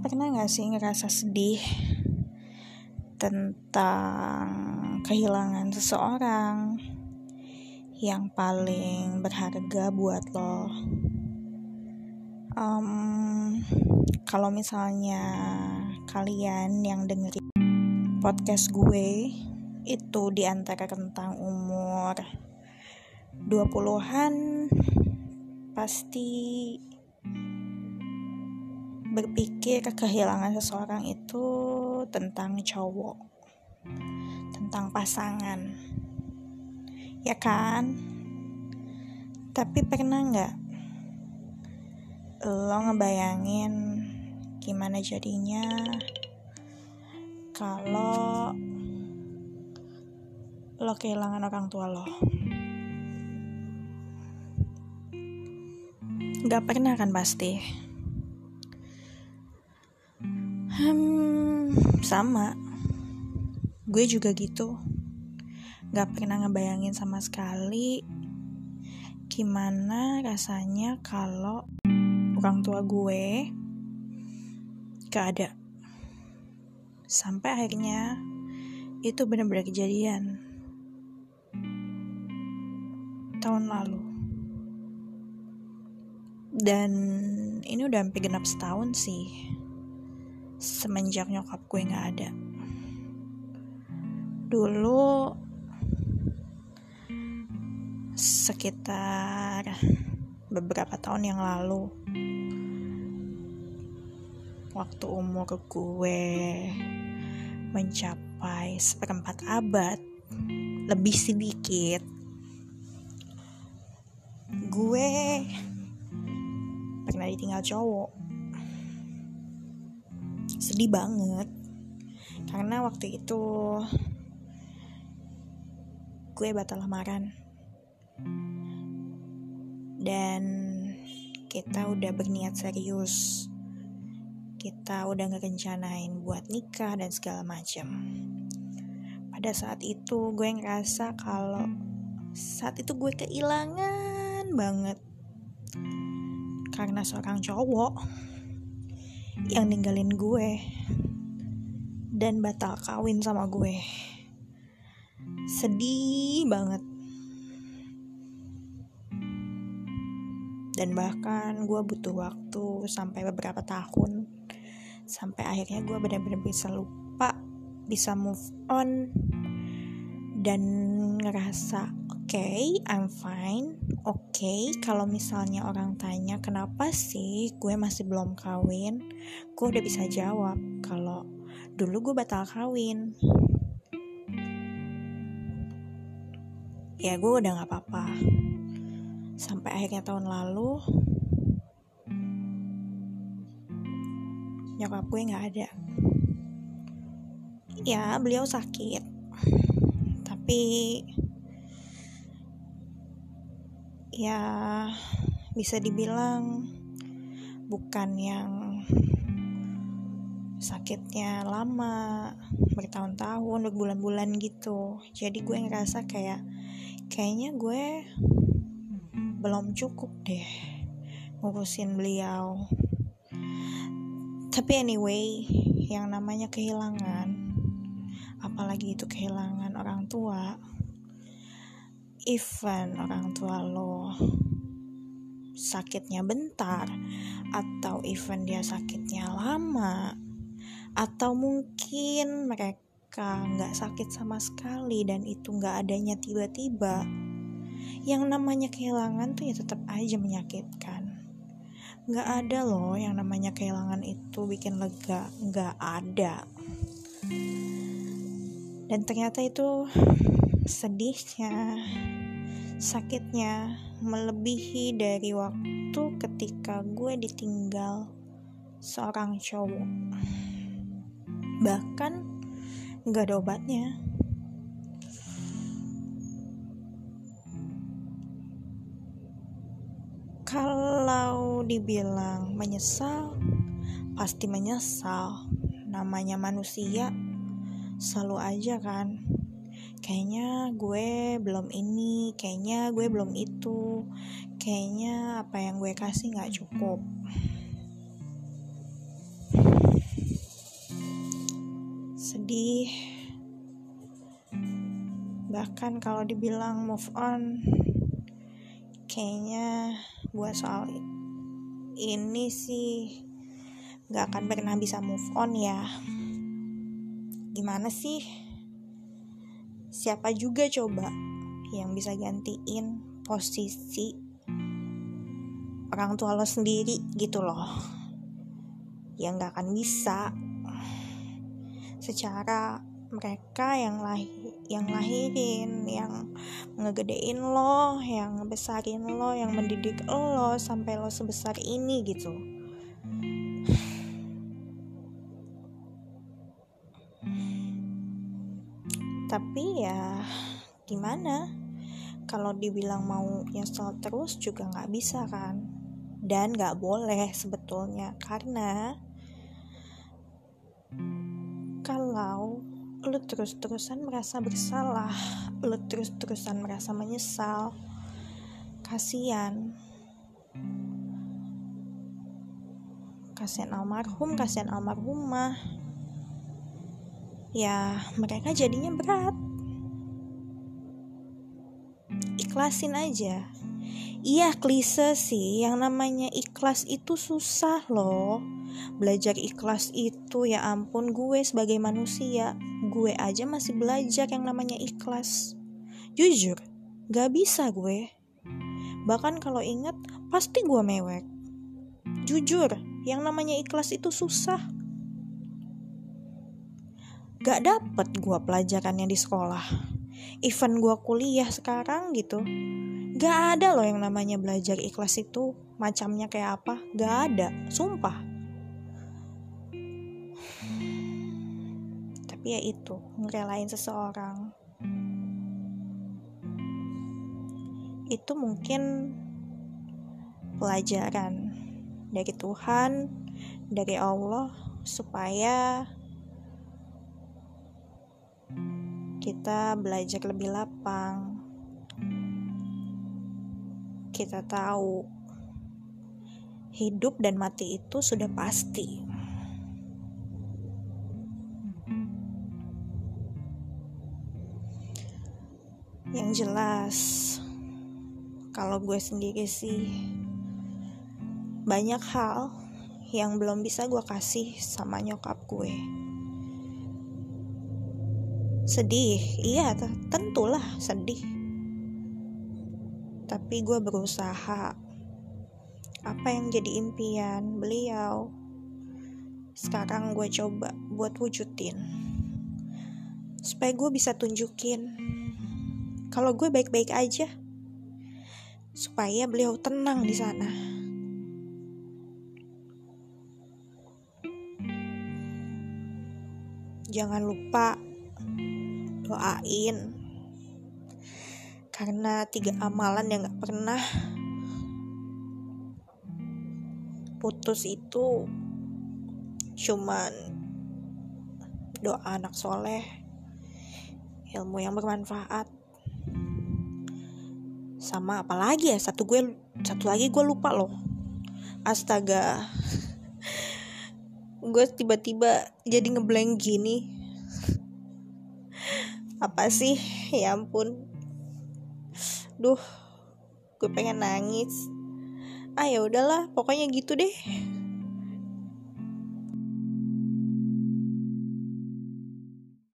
pernah gak sih ngerasa sedih tentang kehilangan seseorang yang paling berharga buat lo? Um, kalau misalnya kalian yang dengerin podcast gue itu di antara rentang umur 20-an pasti berpikir kehilangan seseorang itu tentang cowok, tentang pasangan, ya kan? Tapi pernah nggak lo ngebayangin gimana jadinya kalau lo kehilangan orang tua lo? Gak pernah kan pasti Hmm, sama. Gue juga gitu. Gak pernah ngebayangin sama sekali gimana rasanya kalau orang tua gue gak ada. Sampai akhirnya itu benar-benar kejadian. Tahun lalu. Dan ini udah hampir genap setahun sih semenjak nyokap gue nggak ada. Dulu sekitar beberapa tahun yang lalu waktu umur gue mencapai seperempat abad lebih sedikit gue pernah ditinggal cowok sedih banget. Karena waktu itu gue batal lamaran. Dan kita udah berniat serius. Kita udah ngerencanain buat nikah dan segala macam pada saat itu gue ngerasa kalau saat itu gue kehilangan banget. Karena seorang cowok yang ninggalin gue dan batal kawin sama gue. Sedih banget. Dan bahkan gue butuh waktu sampai beberapa tahun sampai akhirnya gue benar-benar bisa lupa bisa move on dan ngerasa okay, I'm fine. Oke okay, kalau misalnya orang tanya kenapa sih gue masih belum kawin? Gue udah bisa jawab kalau dulu gue batal kawin. Ya gue udah gak apa-apa. Sampai akhirnya tahun lalu nyokap gue gak ada. Ya beliau sakit. Tapi ya bisa dibilang bukan yang sakitnya lama bertahun-tahun berbulan-bulan gitu. Jadi gue ngerasa kayak kayaknya gue belum cukup deh ngurusin beliau. Tapi anyway yang namanya kehilangan apalagi itu kehilangan orang tua even orang tua lo sakitnya bentar atau even dia sakitnya lama atau mungkin mereka nggak sakit sama sekali dan itu nggak adanya tiba-tiba yang namanya kehilangan tuh ya tetap aja menyakitkan. Nggak ada loh yang namanya kehilangan itu bikin lega nggak ada. Dan ternyata itu sedihnya, sakitnya melebihi dari waktu ketika gue ditinggal seorang cowok. Bahkan gak ada obatnya. Kalau dibilang menyesal, pasti menyesal. Namanya manusia, selalu aja kan kayaknya gue belum ini kayaknya gue belum itu kayaknya apa yang gue kasih nggak cukup. Sedih. Bahkan kalau dibilang move on kayaknya buat soal ini sih gak akan pernah bisa move on ya. Gimana sih siapa juga coba yang bisa gantiin posisi orang tua lo sendiri gitu loh. Yang gak akan bisa. Secara mereka yang lahir yang lahirin yang ngegedein lo yang besarin lo yang mendidik lo sampai lo sebesar ini gitu. Tapi gimana? Kalau dibilang mau nyesel terus juga nggak bisa kan? Dan nggak boleh sebetulnya karena kalau lu terus-terusan merasa bersalah lu terus-terusan merasa menyesal kasihan. Kasihan almarhum kasihan almarhumah. Ya mereka jadinya berat ikhlasin aja Iya klise sih, yang namanya ikhlas itu susah loh. Belajar ikhlas itu ya ampun gue sebagai manusia, gue aja masih belajar yang namanya ikhlas. Jujur, gak bisa gue. Bahkan kalau inget, pasti gue mewek. Jujur, yang namanya ikhlas itu susah. Gak dapet gue pelajarannya di sekolah. Event gue kuliah sekarang gitu Gak ada loh yang namanya belajar ikhlas itu macamnya kayak apa. Gak ada, sumpah. Tapi ya itu, ngerelain seseorang. Itu mungkin pelajaran dari Tuhan, dari Allah, supaya kita belajar lebih lapang kita tahu hidup dan mati itu sudah pasti. Yang jelas, kalau gue sendiri sih banyak hal yang belum bisa gue kasih sama nyokap gue. Sedih, iya tentulah sedih. Tapi gue berusaha. Apa yang jadi impian beliau? Sekarang gue coba buat wujudin. Supaya gue bisa tunjukin kalau gue baik-baik aja. Supaya beliau tenang di sana. Jangan lupa doain. Karena tiga amalan yang gak pernah putus itu cuman doa anak soleh ilmu yang bermanfaat. Sama apa lagi ya satu gue satu lagi gue lupa loh. Astaga. Gue tiba-tiba jadi ngeblank gini apa sih? Ya ampun. Duh gue pengen nangis. Ah ya udahlah pokoknya gitu deh